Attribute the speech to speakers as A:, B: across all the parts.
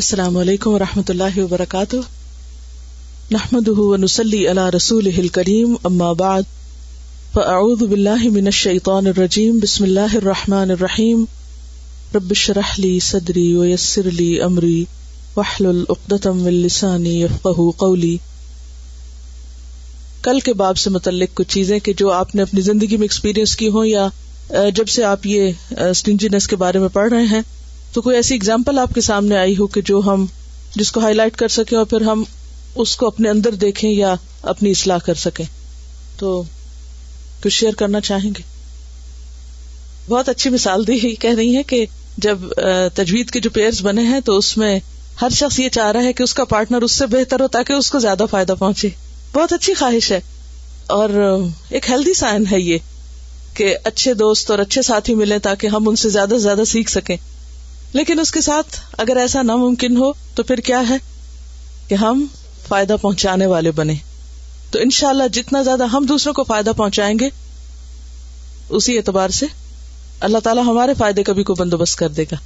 A: السلام علیکم و رحمۃ اللہ وبرکاتہ نحمد نسلی اللہ رسول کریم اما بعد فاعوذ باللہ من الشیطان الرجیم بسم اللہ الرحمٰن الرحیم رب شرح لی صدری ویسر لی امری وحل العقدم السانی یفقہ قولی کل کے باب سے متعلق کچھ چیزیں کہ جو آپ نے اپنی زندگی میں ایکسپیرئنس کی ہوں یا جب سے آپ یہ سٹنجینس کے بارے میں پڑھ رہے ہیں تو کوئی ایسی اگزامپل آپ کے سامنے آئی ہو کہ جو ہم جس کو ہائی لائٹ کر سکیں اور پھر ہم اس کو اپنے اندر دیکھیں یا اپنی اصلاح کر سکیں تو کچھ شیئر کرنا چاہیں گے بہت اچھی مثال دی کہہ رہی ہے کہ جب تجوید کے جو پیئرز بنے ہیں تو اس میں ہر شخص یہ چاہ رہا ہے کہ اس کا پارٹنر اس سے بہتر ہو تاکہ اس کو زیادہ فائدہ پہنچے بہت اچھی خواہش ہے اور ایک ہیلدی سائن ہے یہ کہ اچھے دوست اور اچھے ساتھی ملیں تاکہ ہم ان سے زیادہ سے زیادہ سیکھ سکیں لیکن اس کے ساتھ اگر ایسا ناممکن ہو تو پھر کیا ہے کہ ہم فائدہ پہنچانے والے بنے تو ان شاء اللہ جتنا زیادہ ہم دوسروں کو فائدہ پہنچائیں گے اسی اعتبار سے اللہ تعالیٰ ہمارے فائدے کبھی کو بندوبست کر دے گا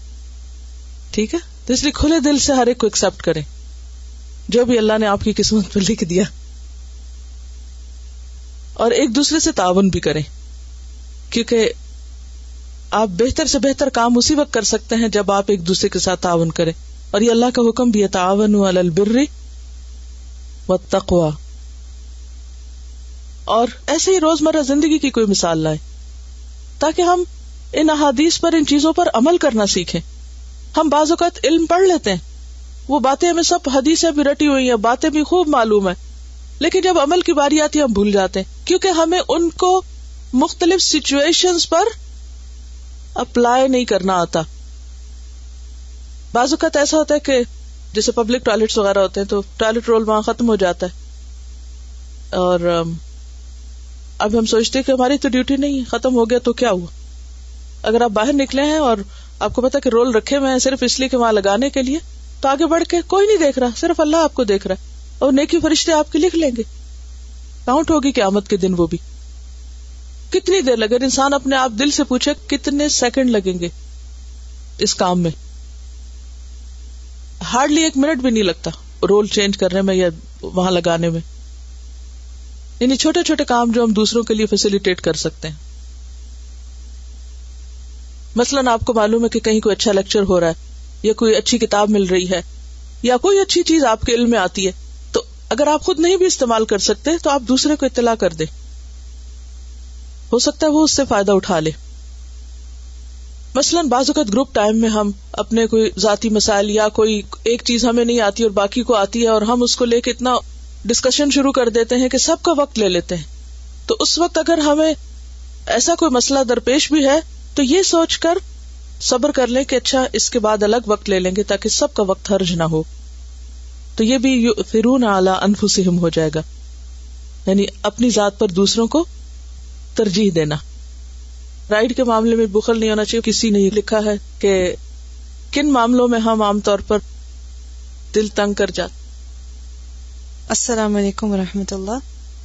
A: ٹھیک ہے تو اس لیے کھلے دل سے ہر ایک کو ایکسپٹ کرے جو بھی اللہ نے آپ کی قسمت پہ لکھ دیا اور ایک دوسرے سے تعاون بھی کریں کیونکہ آپ بہتر سے بہتر کام اسی وقت کر سکتے ہیں جب آپ ایک دوسرے کے ساتھ تعاون کریں اور یہ اللہ کا حکم بھی ہے تعاون و تقوا اور ایسے ہی روز مرہ زندگی کی کوئی مثال تاکہ ہم ان احادیث پر ان چیزوں پر عمل کرنا سیکھیں ہم بعض اوقات علم پڑھ لیتے ہیں وہ باتیں ہمیں سب حدیثیں بھی رٹی ہوئی ہیں باتیں بھی خوب معلوم ہیں لیکن جب عمل کی باری آتی ہے ہم بھول جاتے ہیں کیونکہ ہمیں ان کو مختلف سچویشن پر اپلائی نہیں کرنا آتا بعض اوقات ایسا ہوتا ہے کہ جیسے پبلک ٹوائلٹ وغیرہ ہوتے ہیں تو ٹوائلٹ رول وہاں ختم ہو جاتا ہے اور اب ہم سوچتے کہ ہماری تو ڈیوٹی نہیں ہے ختم ہو گیا تو کیا ہوا اگر آپ باہر نکلے ہیں اور آپ کو پتا کہ رول رکھے ہوئے ہیں صرف اس لیے کہ وہاں لگانے کے لیے تو آگے بڑھ کے کوئی نہیں دیکھ رہا صرف اللہ آپ کو دیکھ رہا ہے اور نیکی فرشتے آپ کے لکھ لیں گے کاؤنٹ ہوگی کہ آمد کے دن وہ بھی کتنی دیر لگے انسان اپنے آپ دل سے پوچھے کتنے سیکنڈ لگیں گے اس کام میں ہارڈلی ایک منٹ بھی نہیں لگتا رول چینج کرنے میں یا وہاں لگانے میں یعنی چھوٹے چھوٹے کام جو ہم دوسروں کے لیے کر سکتے ہیں مثلاً آپ کو معلوم ہے کہ کہیں کوئی اچھا لیکچر ہو رہا ہے یا کوئی اچھی کتاب مل رہی ہے یا کوئی اچھی چیز آپ کے علم میں آتی ہے تو اگر آپ خود نہیں بھی استعمال کر سکتے تو آپ دوسرے کو اطلاع کر دیں ہو سکتا ہے وہ اس سے فائدہ اٹھا لے مثلاً بعض اوقات گروپ ٹائم میں ہم اپنے کوئی ذاتی مسائل یا کوئی ایک چیز ہمیں نہیں آتی اور باقی کو آتی ہے اور ہم اس کو لے کے اتنا ڈسکشن شروع کر دیتے ہیں کہ سب کا وقت لے لیتے ہیں تو اس وقت اگر ہمیں ایسا کوئی مسئلہ درپیش بھی ہے تو یہ سوچ کر صبر کر لیں کہ اچھا اس کے بعد الگ وقت لے لیں گے تاکہ سب کا وقت حرج نہ ہو تو یہ بھی فرون اعلی انفسم ہو جائے گا یعنی اپنی ذات پر دوسروں کو ترجیح دینا رائڈ کے معاملے میں بخل نہیں ہونا چاہیے کسی نے لکھا ہے کہ کن معاملوں میں ہم عام طور پر دل تنگ کر جاتے
B: السلام علیکم ورحمۃ اللہ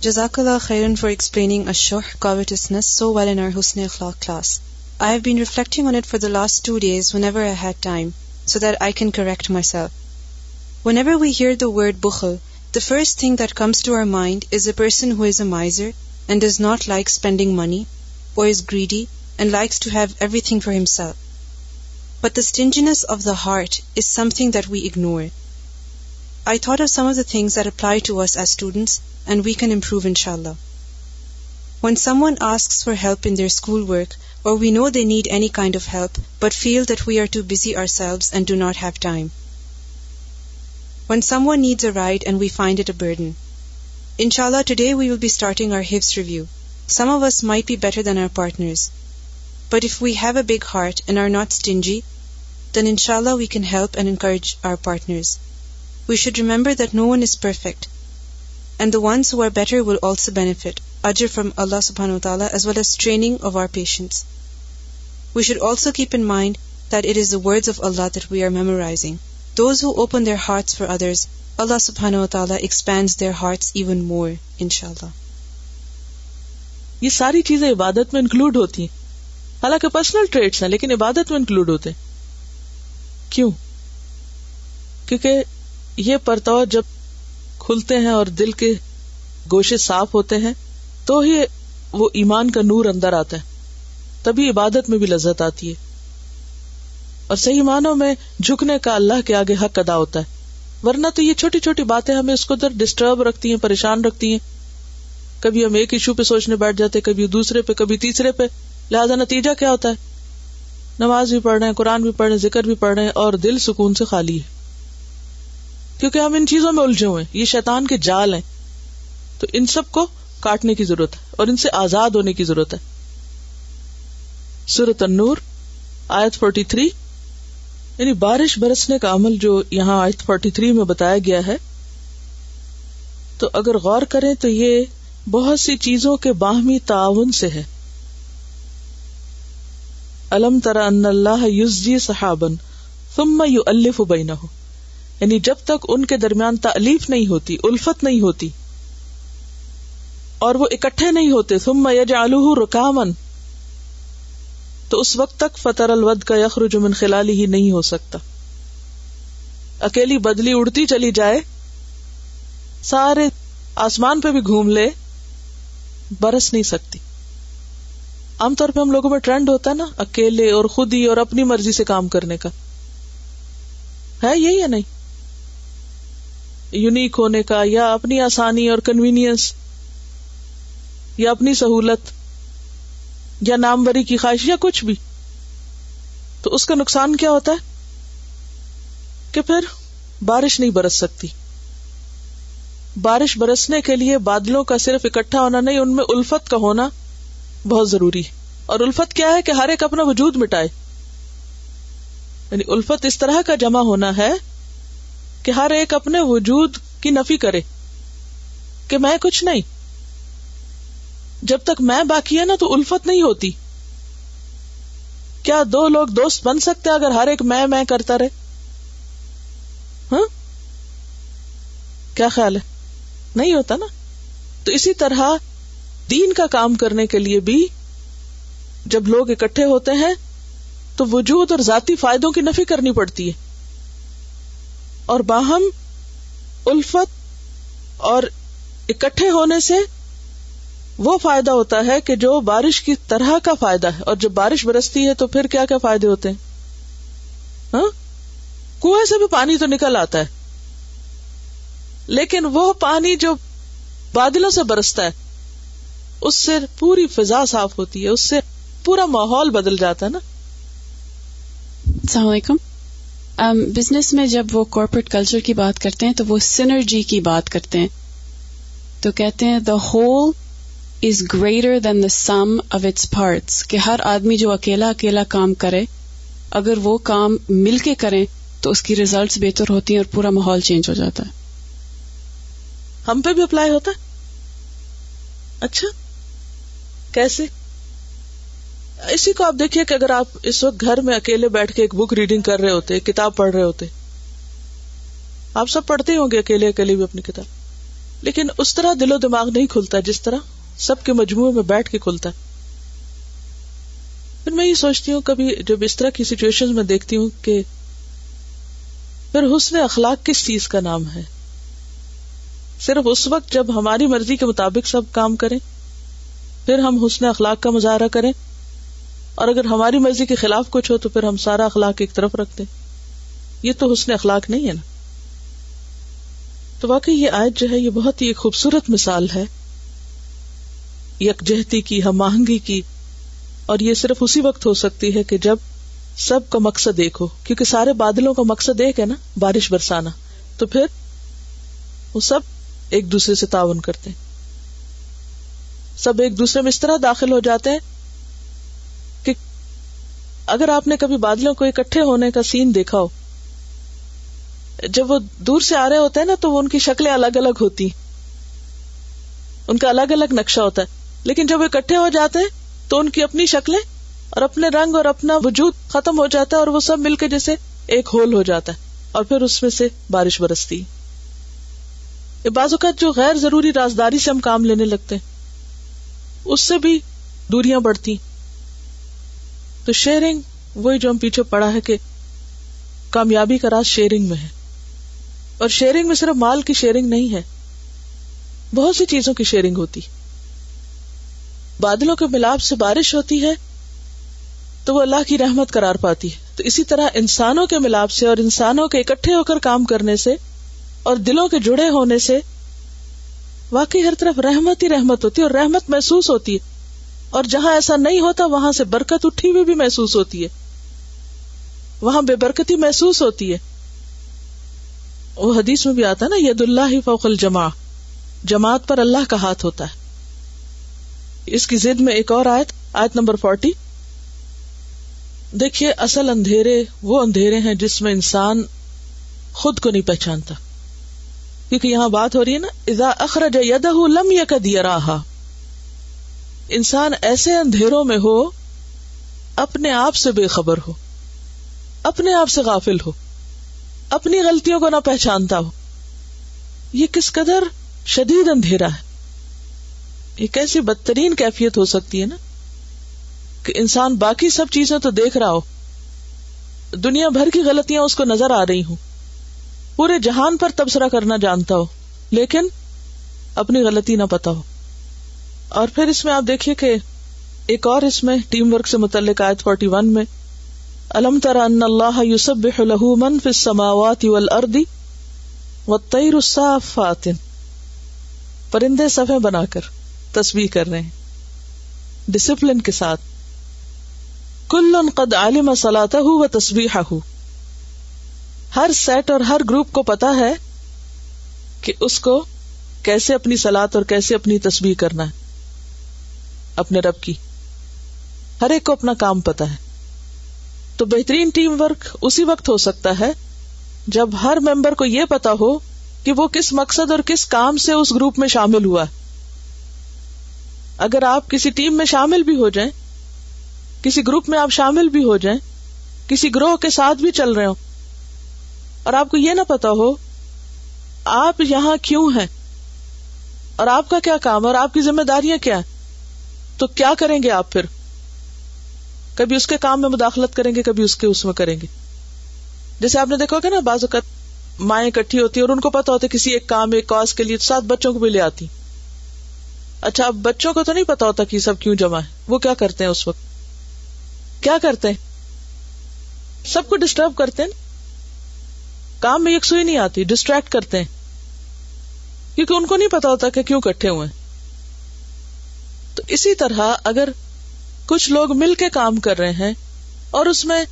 B: جزاک اللہ خیرن for explaining اشوہ covetousness so well in our حسن اخلاق class I have been reflecting on it for the last two days whenever I had time so that I can correct myself whenever we hear the word بخل the first thing that comes to our mind is a person who is a miser and does not like spending money, or is greedy and likes to have everything for himself. But the stinginess of the heart is something that we ignore. I thought of some of the things that apply to us as students and we can improve, inshallah. When someone asks for help in their schoolwork, or we know they need any kind of help but feel that we are too busy ourselves and do not have time. When someone needs a ride and we find it a burden. ان شاء اللہ today we will be starting our ہپس review some of us may be better than our partners but if we have a big heart and are not stingy then ان شاء اللہ we can help and encourage our partners we should remember that no one is perfect and the ones who are better will also get اجر from اللہ سبحان و تعالیٰ as well as training of our patients we should also keep in mind that it is the words of Allah that we are memorising those who open their hearts for others اللہ و تعالیٰ their hearts even more اللہ
A: یہ ساری چیزیں عبادت میں include ہوتی ہیں حالانکہ پرسنل ٹریٹس ہیں لیکن عبادت میں انکلوڈ ہوتے ہیں کیوں کیونکہ یہ پرتو جب کھلتے ہیں اور دل کے گوشے صاف ہوتے ہیں تو ہی وہ ایمان کا نور اندر آتا ہے تبھی عبادت میں بھی لذت آتی ہے اور صحیح معنوں میں جھکنے کا اللہ کے آگے حق ادا ہوتا ہے ورنہ تو یہ چھوٹی چھوٹی باتیں ہمیں اس کو ادھر ڈسٹرب رکھتی ہیں پریشان رکھتی ہیں کبھی ہم ایک ایشو پہ سوچنے بیٹھ جاتے ہیں کبھی دوسرے پہ کبھی تیسرے پہ لہذا نتیجہ کیا ہوتا ہے نماز بھی پڑھ رہے ہیں قرآن بھی پڑھ رہے ہیں ذکر بھی پڑھ رہے ہیں اور دل سکون سے خالی ہے کیونکہ ہم ان چیزوں میں الجھے ہوئے ہیں یہ شیطان کے جال ہیں تو ان سب کو کاٹنے کی ضرورت ہے اور ان سے آزاد ہونے کی ضرورت ہے سورت النور آیت فورٹی تھری یعنی بارش برسنے کا عمل جو یہاں فورٹی تھری میں بتایا گیا ہے تو اگر غور کریں تو یہ بہت سی چیزوں کے باہمی تعاون سے ہے الم تر یوز جی صحابن ثم یو الف بینا ہو یعنی جب تک ان کے درمیان تعلیف نہیں ہوتی الفت نہیں ہوتی اور وہ اکٹھے نہیں ہوتے تم یج ال رکامن تو اس وقت تک فتح الود کا یخر من خلالی ہی نہیں ہو سکتا اکیلی بدلی اڑتی چلی جائے سارے آسمان پہ بھی گھوم لے برس نہیں سکتی عام طور پہ ہم لوگوں میں ٹرینڈ ہوتا ہے نا اکیلے اور خود ہی اور اپنی مرضی سے کام کرنے کا ہے یہی یا نہیں یونیک ہونے کا یا اپنی آسانی اور کنوینئنس یا اپنی سہولت یا ناموری کی خواہش یا کچھ بھی تو اس کا نقصان کیا ہوتا ہے کہ پھر بارش نہیں برس سکتی بارش برسنے کے لیے بادلوں کا صرف اکٹھا ہونا نہیں ان میں الفت کا ہونا بہت ضروری ہے اور الفت کیا ہے کہ ہر ایک اپنا وجود مٹائے یعنی الفت اس طرح کا جمع ہونا ہے کہ ہر ایک اپنے وجود کی نفی کرے کہ میں کچھ نہیں جب تک میں باقی ہے نا تو الفت نہیں ہوتی کیا دو لوگ دوست بن سکتے اگر ہر ایک میں میں کرتا رہے ہاں؟ کیا خیال ہے نہیں ہوتا نا تو اسی طرح دین کا کام کرنے کے لیے بھی جب لوگ اکٹھے ہوتے ہیں تو وجود اور ذاتی فائدوں کی نفی کرنی پڑتی ہے اور باہم الفت اور اکٹھے ہونے سے وہ فائدہ ہوتا ہے کہ جو بارش کی طرح کا فائدہ ہے اور جب بارش برستی ہے تو پھر کیا کیا فائدے ہوتے ہیں ہاں؟ کنویں سے بھی پانی تو نکل آتا ہے لیکن وہ پانی جو بادلوں سے برستا ہے اس سے پوری فضا صاف ہوتی ہے اس سے پورا ماحول بدل جاتا ہے نا
B: السلام علیکم بزنس میں جب وہ کارپوریٹ کلچر کی بات کرتے ہیں تو وہ سینرجی کی بات کرتے ہیں تو کہتے ہیں the whole is greater than the sum of its parts کہ ہر آدمی جو اکیلا اکیلا کام کرے اگر وہ کام مل کے کریں تو اس کی ریزلٹس بہتر ہوتی ہیں اور پورا ماحول چینج ہو جاتا ہے
A: ہم پہ بھی اپلائی ہوتا ہے اچھا کیسے اسی کو آپ دیکھیے کہ اگر آپ اس وقت گھر میں اکیلے بیٹھ کے ایک بک ریڈنگ کر رہے ہوتے کتاب پڑھ رہے ہوتے آپ سب پڑھتے ہوں گے اکیلے اکیلے بھی اپنی کتاب لیکن اس طرح دل و دماغ نہیں کھلتا جس طرح سب کے مجموعے میں بیٹھ کے کھلتا ہے پھر میں یہ سوچتی ہوں کبھی جب اس طرح کی سچویشن میں دیکھتی ہوں کہ پھر حسن اخلاق کس چیز کا نام ہے صرف اس وقت جب ہماری مرضی کے مطابق سب کام کریں پھر ہم حسن اخلاق کا مظاہرہ کریں اور اگر ہماری مرضی کے خلاف کچھ ہو تو پھر ہم سارا اخلاق ایک طرف رکھ دیں یہ تو حسن اخلاق نہیں ہے نا تو واقعی یہ آیت جو ہے یہ بہت ہی خوبصورت مثال ہے یکجہتی کی ہم آہنگی کی اور یہ صرف اسی وقت ہو سکتی ہے کہ جب سب کا مقصد ایک ہو کیونکہ سارے بادلوں کا مقصد ایک ہے نا بارش برسانا تو پھر وہ سب ایک دوسرے سے تعاون کرتے ہیں سب ایک دوسرے میں اس طرح داخل ہو جاتے ہیں کہ اگر آپ نے کبھی بادلوں کو اکٹھے ہونے کا سین دیکھا ہو جب وہ دور سے آ رہے ہوتے ہیں نا تو وہ ان کی شکلیں الگ الگ ہوتی ان کا الگ الگ نقشہ ہوتا ہے لیکن جب اکٹھے ہو جاتے ہیں تو ان کی اپنی شکلیں اور اپنے رنگ اور اپنا وجود ختم ہو جاتا ہے اور وہ سب مل کے جیسے ایک ہول ہو جاتا ہے اور پھر اس میں سے بارش برستی بعض اوقات جو غیر ضروری رازداری سے ہم کام لینے لگتے ہیں اس سے بھی دوریاں بڑھتی تو شیئرنگ وہی جو ہم پیچھے پڑا ہے کہ کامیابی کا راز شیئرنگ میں ہے اور شیئرنگ میں صرف مال کی شیئرنگ نہیں ہے بہت سی چیزوں کی شیئرنگ ہوتی ہے بادلوں کے ملاپ سے بارش ہوتی ہے تو وہ اللہ کی رحمت کرار پاتی ہے تو اسی طرح انسانوں کے ملاپ سے اور انسانوں کے اکٹھے ہو کر کام کرنے سے اور دلوں کے جڑے ہونے سے واقعی ہر طرف رحمت ہی رحمت ہوتی ہے اور رحمت محسوس ہوتی ہے اور جہاں ایسا نہیں ہوتا وہاں سے برکت اٹھی ہوئی بھی محسوس ہوتی ہے وہاں بے برکتی محسوس ہوتی ہے وہ حدیث میں بھی آتا ہے نا ید اللہ فوق الجماع جماعت پر اللہ کا ہاتھ ہوتا ہے اس کی زد میں ایک اور آیت آیت نمبر فورٹی دیکھیے اصل اندھیرے وہ اندھیرے ہیں جس میں انسان خود کو نہیں پہچانتا کیونکہ یہاں بات ہو رہی ہے نا ادا اخرج یدہ لم ی کا دیا رہا انسان ایسے اندھیروں میں ہو اپنے آپ سے بے خبر ہو اپنے آپ سے غافل ہو اپنی غلطیوں کو نہ پہچانتا ہو یہ کس قدر شدید اندھیرا ہے یہ کیسی بدترین کیفیت ہو سکتی ہے نا کہ انسان باقی سب چیزیں تو دیکھ رہا ہو دنیا بھر کی غلطیاں اس کو نظر آ رہی ہوں پورے جہان پر تبصرہ کرنا جانتا ہو لیکن اپنی غلطی نہ پتا ہو اور پھر اس میں آپ دیکھیے کہ ایک اور اس میں ٹیم ورک سے متعلق فی فورٹی ون میں الحمدران پرندے سب بنا کر تسبیح کر رہے ہیں ڈسپلن کے ساتھ کل قد عالم ہوں وہ ہا ہوں ہر سیٹ اور ہر گروپ کو پتا ہے کہ اس کو کیسے اپنی سلاد اور کیسے اپنی تصویر کرنا ہے اپنے رب کی ہر ایک کو اپنا کام پتا ہے تو بہترین ٹیم ورک اسی وقت ہو سکتا ہے جب ہر ممبر کو یہ پتا ہو کہ وہ کس مقصد اور کس کام سے اس گروپ میں شامل ہوا ہے اگر آپ کسی ٹیم میں شامل بھی ہو جائیں کسی گروپ میں آپ شامل بھی ہو جائیں کسی گروہ کے ساتھ بھی چل رہے ہو اور آپ کو یہ نہ پتا ہو آپ یہاں کیوں ہیں اور آپ کا کیا کام اور آپ کی ذمہ داریاں کیا ہیں تو کیا کریں گے آپ پھر کبھی اس کے کام میں مداخلت کریں گے کبھی اس کے اس میں کریں گے جیسے آپ نے دیکھا کہ نا بعض اوقات مائیں اکٹھی ہوتی ہیں اور ان کو پتا ہوتا ہے کسی ایک کام ایک کاز کے لیے ساتھ بچوں کو بھی لے آتی ہیں اچھا اب بچوں کو تو نہیں پتا ہوتا کہ سب کیوں جمع ہے وہ کیا کرتے ہیں اس وقت کیا کرتے ہیں سب کو ڈسٹرب کرتے ہیں کام میں نہیں آتی ڈسٹریکٹ کرتے ہیں کیونکہ ان کو نہیں پتا ہوتا کہ کیوں کٹھے ہوئے تو اسی طرح اگر کچھ لوگ مل کے کام کر رہے ہیں اور اس میں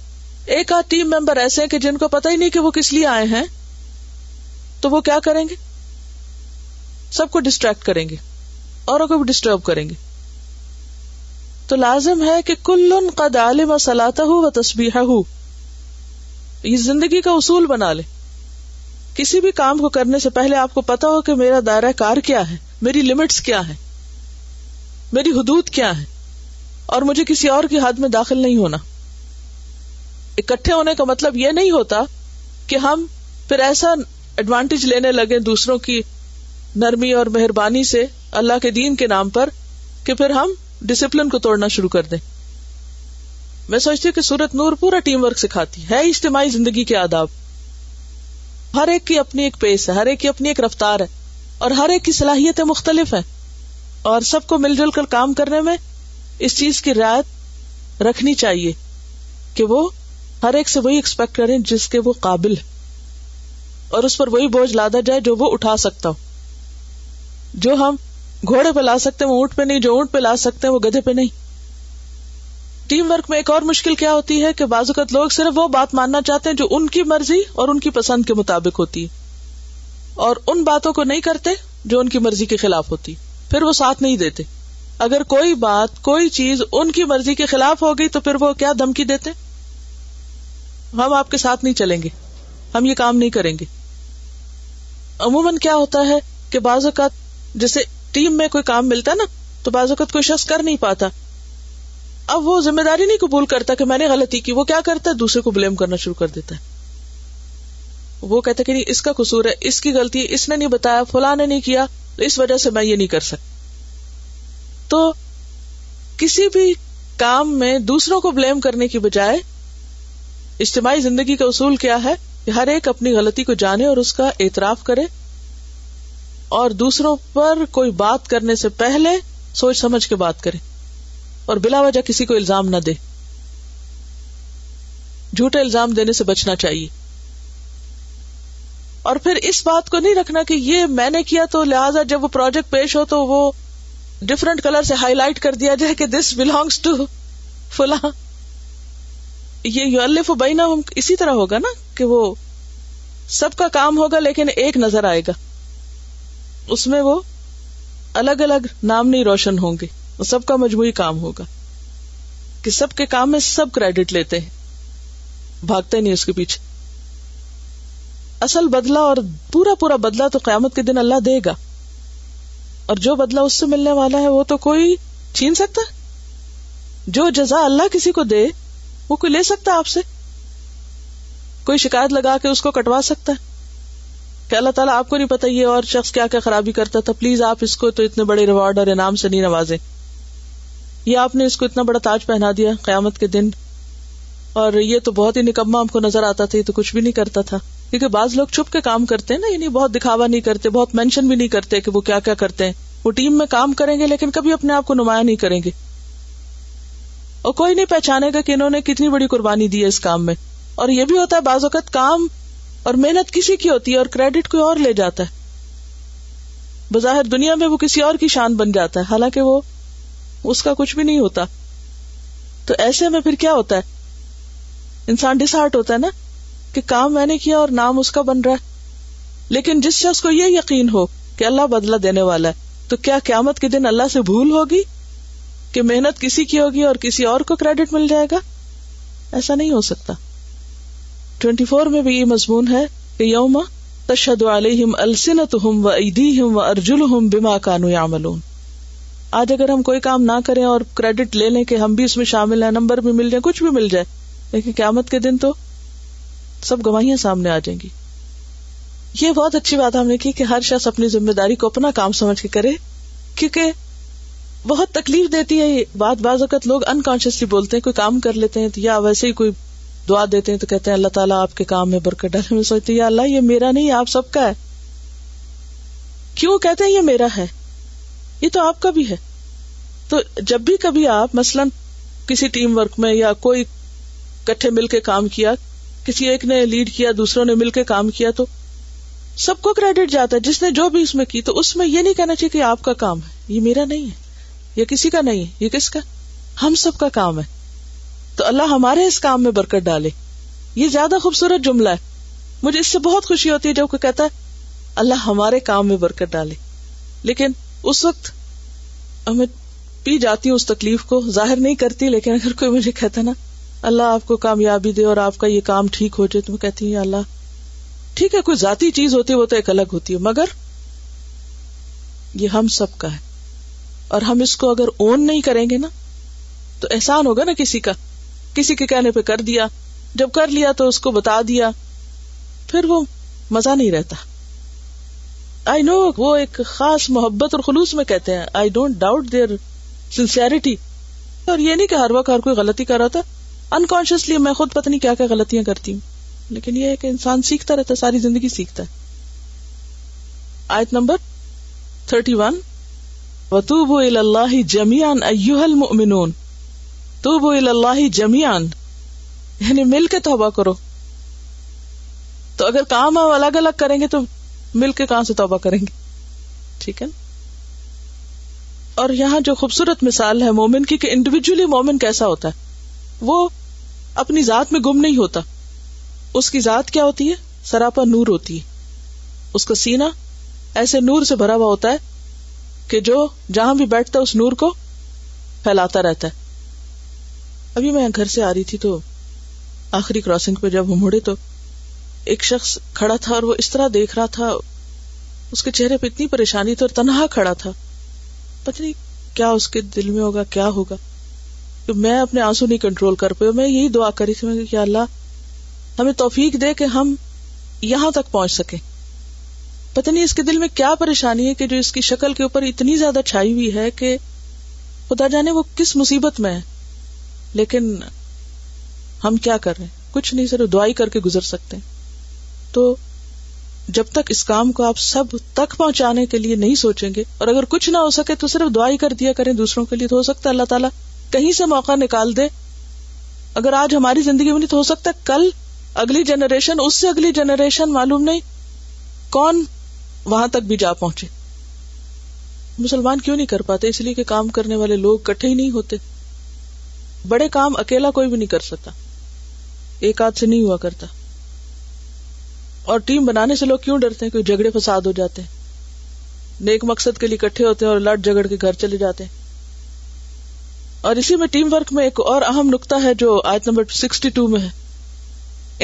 A: ایک آدھ ٹیم ممبر ایسے ہیں کہ جن کو پتا ہی نہیں کہ وہ کس لیے آئے ہیں تو وہ کیا کریں گے سب کو ڈسٹریکٹ کریں گے اوروں کو بھی ڈسٹرب کریں گے تو لازم ہے کہ کل زندگی کا سلاتا بنا لے کسی بھی کام کو کرنے سے پہلے آپ کو پتا ہو کہ میرا دائرہ کار کیا ہے میری لمٹس کیا ہے میری حدود کیا ہے اور مجھے کسی اور کی حد میں داخل نہیں ہونا اکٹھے ہونے کا مطلب یہ نہیں ہوتا کہ ہم پھر ایسا ایڈوانٹیج لینے لگے دوسروں کی نرمی اور مہربانی سے اللہ کے دین کے نام پر کہ پھر ہم ڈسپلن کو توڑنا شروع کر دیں میں سوچتی ہوں کہ سورت نور پورا ٹیم ورک سکھاتی ہے اجتماعی زندگی کے آداب ہر ایک کی اپنی ایک پیس ہے ہر ایک کی اپنی ایک رفتار ہے اور ہر ایک کی صلاحیتیں مختلف ہیں اور سب کو مل جل کر کام کرنے میں اس چیز کی رعایت رکھنی چاہیے کہ وہ ہر ایک سے وہی ایکسپیکٹ کریں جس کے وہ قابل ہے اور اس پر وہی بوجھ لادا جائے جو وہ اٹھا سکتا ہوں جو ہم گھوڑے پہ لا سکتے وہ اونٹ پہ نہیں جو اونٹ پہ لا سکتے وہ گدھے پہ نہیں ٹیم ورک میں ایک اور مشکل کیا ہوتی ہے کہ بعض اوقات لوگ صرف وہ بات ماننا چاہتے ہیں جو ان کی مرضی اور ان کی پسند کے مطابق ہوتی ہے اور ان باتوں کو نہیں کرتے جو ان کی مرضی کے خلاف ہوتی پھر وہ ساتھ نہیں دیتے اگر کوئی بات کوئی چیز ان کی مرضی کے خلاف ہو گئی تو پھر وہ کیا دھمکی دیتے ہم آپ کے ساتھ نہیں چلیں گے ہم یہ کام نہیں کریں گے عموماً کیا ہوتا ہے کہ بعض اوقات جیسے ٹیم میں کوئی کام ملتا نا تو بعض کوئی شخص کر نہیں پاتا اب وہ ذمہ داری نہیں قبول کرتا کہ میں نے غلطی کی وہ کیا کرتا ہے دوسرے کو بلیم کرنا شروع کر دیتا ہے وہ کہتا کہ نہیں اس کا قصور ہے اس کی غلطی ہے اس نے نہیں بتایا فلاں نے نہیں کیا اس وجہ سے میں یہ نہیں کر سکتا تو کسی بھی کام میں دوسروں کو بلیم کرنے کی بجائے اجتماعی زندگی کا اصول کیا ہے کہ ہر ایک اپنی غلطی کو جانے اور اس کا اعتراف کرے اور دوسروں پر کوئی بات کرنے سے پہلے سوچ سمجھ کے بات کرے اور بلا وجہ کسی کو الزام نہ دے جھوٹے الزام دینے سے بچنا چاہیے اور پھر اس بات کو نہیں رکھنا کہ یہ میں نے کیا تو لہٰذا جب وہ پروجیکٹ پیش ہو تو وہ ڈفرنٹ کلر سے ہائی لائٹ کر دیا جائے کہ دس بلانگس ٹو فلاں یہ بینا اسی طرح ہوگا نا کہ وہ سب کا کام ہوگا لیکن ایک نظر آئے گا اس میں وہ الگ الگ نام نہیں روشن ہوں گے وہ سب کا مجموعی کام ہوگا کہ سب کے کام میں سب کریڈٹ لیتے ہیں بھاگتے نہیں اس کے پیچھے اصل بدلا اور پورا پورا بدلا تو قیامت کے دن اللہ دے گا اور جو بدلا اس سے ملنے والا ہے وہ تو کوئی چھین سکتا جو جزا اللہ کسی کو دے وہ کوئی لے سکتا آپ سے کوئی شکایت لگا کے اس کو کٹوا سکتا ہے کہ اللہ تعالیٰ آپ کو نہیں پتا یہ اور شخص کیا کیا خرابی کرتا تھا پلیز آپ اس کو تو اتنے بڑے ریوارڈ اور انعام سے نہیں نوازے یہ آپ نے اس کو اتنا بڑا تاج پہنا دیا قیامت کے دن اور یہ تو بہت ہی نکما ہم کو نظر آتا تھا یہ تو کچھ بھی نہیں کرتا تھا کیونکہ بعض لوگ چھپ کے کام کرتے ہیں نا یعنی بہت دکھاوا نہیں کرتے بہت مینشن بھی نہیں کرتے کہ وہ کیا کیا کرتے ہیں وہ ٹیم میں کام کریں گے لیکن کبھی اپنے آپ کو نمایاں نہیں کریں گے اور کوئی نہیں پہچانے گا کہ انہوں نے کتنی بڑی قربانی دی ہے اس کام میں اور یہ بھی ہوتا ہے بعض اوقات کام اور محنت کسی کی ہوتی ہے اور کریڈٹ کوئی اور لے جاتا ہے بظاہر دنیا میں وہ کسی اور کی شان بن جاتا ہے حالانکہ وہ اس کا کچھ بھی نہیں ہوتا تو ایسے میں پھر کیا ہوتا ہے انسان ڈس ہارٹ ہوتا ہے نا کہ کام میں نے کیا اور نام اس کا بن رہا ہے لیکن جس شخص کو یہ یقین ہو کہ اللہ بدلہ دینے والا ہے تو کیا قیامت کے دن اللہ سے بھول ہوگی کہ محنت کسی کی ہوگی اور کسی اور کو کریڈٹ مل جائے گا ایسا نہیں ہو سکتا ٹوینٹی فور میں بھی یہ مضمون ہے کہ یوم تشد علیہم السنت و و عیدی ارجل کانو آج اگر ہم کوئی کام نہ کریں اور کریڈٹ لے لیں کہ ہم بھی اس میں شامل ہیں نمبر بھی مل جائے کچھ بھی مل جائے لیکن قیامت کے دن تو سب گواہیاں سامنے آ جائیں گی یہ بہت اچھی بات ہم نے کی کہ ہر شخص اپنی ذمہ داری کو اپنا کام سمجھ کے کرے کیونکہ بہت تکلیف دیتی ہے یہ بات بعض اوقات لوگ انکانشیسلی بولتے ہیں کوئی کام کر لیتے ہیں یا ویسے ہی کوئی دعا دیتے ہیں تو کہتے ہیں اللہ تعالیٰ آپ کے کام میں برکت ڈالے میں یا اللہ یہ میرا نہیں آپ سب کا ہے کیوں کہتے ہیں یہ یہ میرا ہے ہے تو تو آپ آپ کا بھی بھی جب کبھی کسی ٹیم ورک میں یا کوئی کٹھے مل کے کام کیا کسی ایک نے لیڈ کیا دوسروں نے مل کے کام کیا تو سب کو کریڈٹ جاتا ہے جس نے جو بھی اس میں کی تو اس میں یہ نہیں کہنا چاہیے کہ آپ کا کام ہے یہ میرا نہیں ہے یہ کسی کا نہیں ہے یہ کس کا ہم سب کا کام ہے اللہ ہمارے اس کام میں برکت ڈالے یہ زیادہ خوبصورت جملہ ہے مجھے اس سے بہت خوشی ہوتی ہے جب کوئی کہتا ہے اللہ ہمارے کام میں برکت ڈالے لیکن اس وقت پی جاتی ہوں اس تکلیف کو ظاہر نہیں کرتی لیکن اگر کوئی مجھے کہتا نا اللہ آپ کو کامیابی دے اور آپ کا یہ کام ٹھیک ہو جائے تو میں کہتی ہوں اللہ ٹھیک ہے کوئی ذاتی چیز ہوتی ہے وہ تو ایک الگ ہوتی ہے مگر یہ ہم سب کا ہے اور ہم اس کو اگر اون نہیں کریں گے نا تو احسان ہوگا نا کسی کا کسی کے کہنے پہ کر دیا جب کر لیا تو اس کو بتا دیا پھر وہ مزہ نہیں رہتا آئی نو وہ ایک خاص محبت اور خلوص میں کہتے ہیں I don't doubt their sincerity اور یہ نہیں کہ ہر وقت ہر کوئی غلطی کر رہا تھا انکانشیسلی میں خود پتہ نہیں کیا کیا غلطیاں کرتی ہوں لیکن یہ ہے کہ انسان سیکھتا رہتا ہے ساری زندگی سیکھتا ہے آیت نمبر تھرٹی ون اللہ جمیان تو بوئی اللہ جمیان یعنی مل کے توبہ کرو تو اگر کام آپ الگ الگ کریں گے تو مل کے کہاں سے توبہ کریں گے ٹھیک ہے اور یہاں جو خوبصورت مثال ہے مومن کی کہ انڈیویجلی مومن کیسا ہوتا ہے وہ اپنی ذات میں گم نہیں ہوتا اس کی ذات کیا ہوتی ہے سراپا نور ہوتی ہے اس کا سینا ایسے نور سے بھرا ہوا ہوتا ہے کہ جو جہاں بھی بیٹھتا ہے اس نور کو پھیلاتا رہتا ہے ابھی میں گھر سے آ رہی تھی تو آخری کراسنگ پہ جب ہم تو ایک شخص کھڑا تھا اور وہ اس طرح دیکھ رہا تھا اس کے چہرے پہ اتنی پریشانی تھی اور تنہا کھڑا تھا پتہ نہیں کیا اس کے دل میں ہوگا کیا ہوگا میں اپنے آنسو نہیں کنٹرول کر پہ میں یہی دعا کری تھی کہ اللہ ہمیں توفیق دے کہ ہم یہاں تک پہنچ سکیں نہیں اس کے دل میں کیا پریشانی ہے کہ جو اس کی شکل کے اوپر اتنی زیادہ چھائی ہوئی ہے کہ خدا جانے وہ کس مصیبت میں ہے لیکن ہم کیا کر رہے ہیں کچھ نہیں صرف دعائی کر کے گزر سکتے ہیں تو جب تک اس کام کو آپ سب تک پہنچانے کے لیے نہیں سوچیں گے اور اگر کچھ نہ ہو سکے تو صرف دعائی کر دیا کریں دوسروں کے لیے تو ہو سکتا ہے اللہ تعالیٰ کہیں سے موقع نکال دے اگر آج ہماری زندگی میں نہیں تو ہو سکتا ہے کل اگلی جنریشن اس سے اگلی جنریشن معلوم نہیں کون وہاں تک بھی جا پہنچے مسلمان کیوں نہیں کر پاتے اس لیے کہ کام کرنے والے لوگ کٹھے ہی نہیں ہوتے بڑے کام اکیلا کوئی بھی نہیں کر سکتا ایک آدھ سے نہیں ہوا کرتا اور ٹیم بنانے سے لوگ کیوں ڈرتے ہیں جھگڑے فساد ہو جاتے ہیں نیک مقصد کے لیے ہوتے ہیں اور لڑ جگڑ کے گھر چلے جاتے ہیں اور اسی میں ٹیم ورک میں ایک اور اہم نقطہ ہے جو میں ہے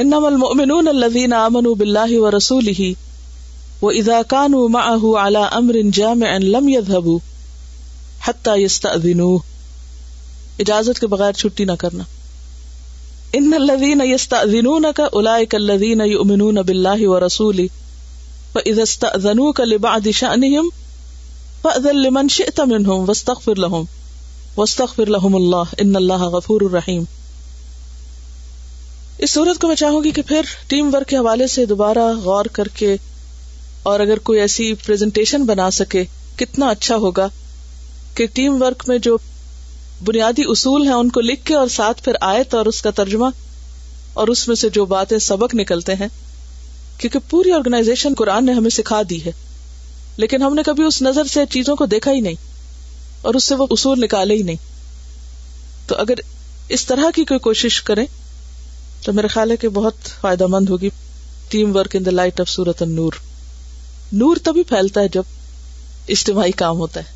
A: ان لذین امن بلاہی و رسول ہی وہ ازا کانو ملا امر جام اجازت کے بغیر چھٹی نہ کرنا ان الذين يستأذنونك اولئك الذين يؤمنون بالله ورسوله فاذا استأذنوك لبعض شأنهم فاذن لمن شئت منهم واستغفر لهم واستغفر لهم الله ان الله غفور رحيم اس صورت کو میں چاہوں گی کہ پھر ٹیم ورک کے حوالے سے دوبارہ غور کر کے اور اگر کوئی ایسی پریزنٹیشن بنا سکے کتنا اچھا ہوگا کہ ٹیم ورک میں جو بنیادی اصول ہیں ان کو لکھ کے اور ساتھ پھر آئے تو اور اس کا ترجمہ اور اس میں سے جو باتیں سبق نکلتے ہیں کیونکہ پوری آرگنائزیشن قرآن نے ہمیں سکھا دی ہے لیکن ہم نے کبھی اس نظر سے چیزوں کو دیکھا ہی نہیں اور اس سے وہ اصول نکالے ہی نہیں تو اگر اس طرح کی کوئی کوشش کریں تو میرا خیال ہے کہ بہت فائدہ مند ہوگی teamwork in the light of سورت النور نور نور تبھی پھیلتا ہے جب اجتماعی کام ہوتا ہے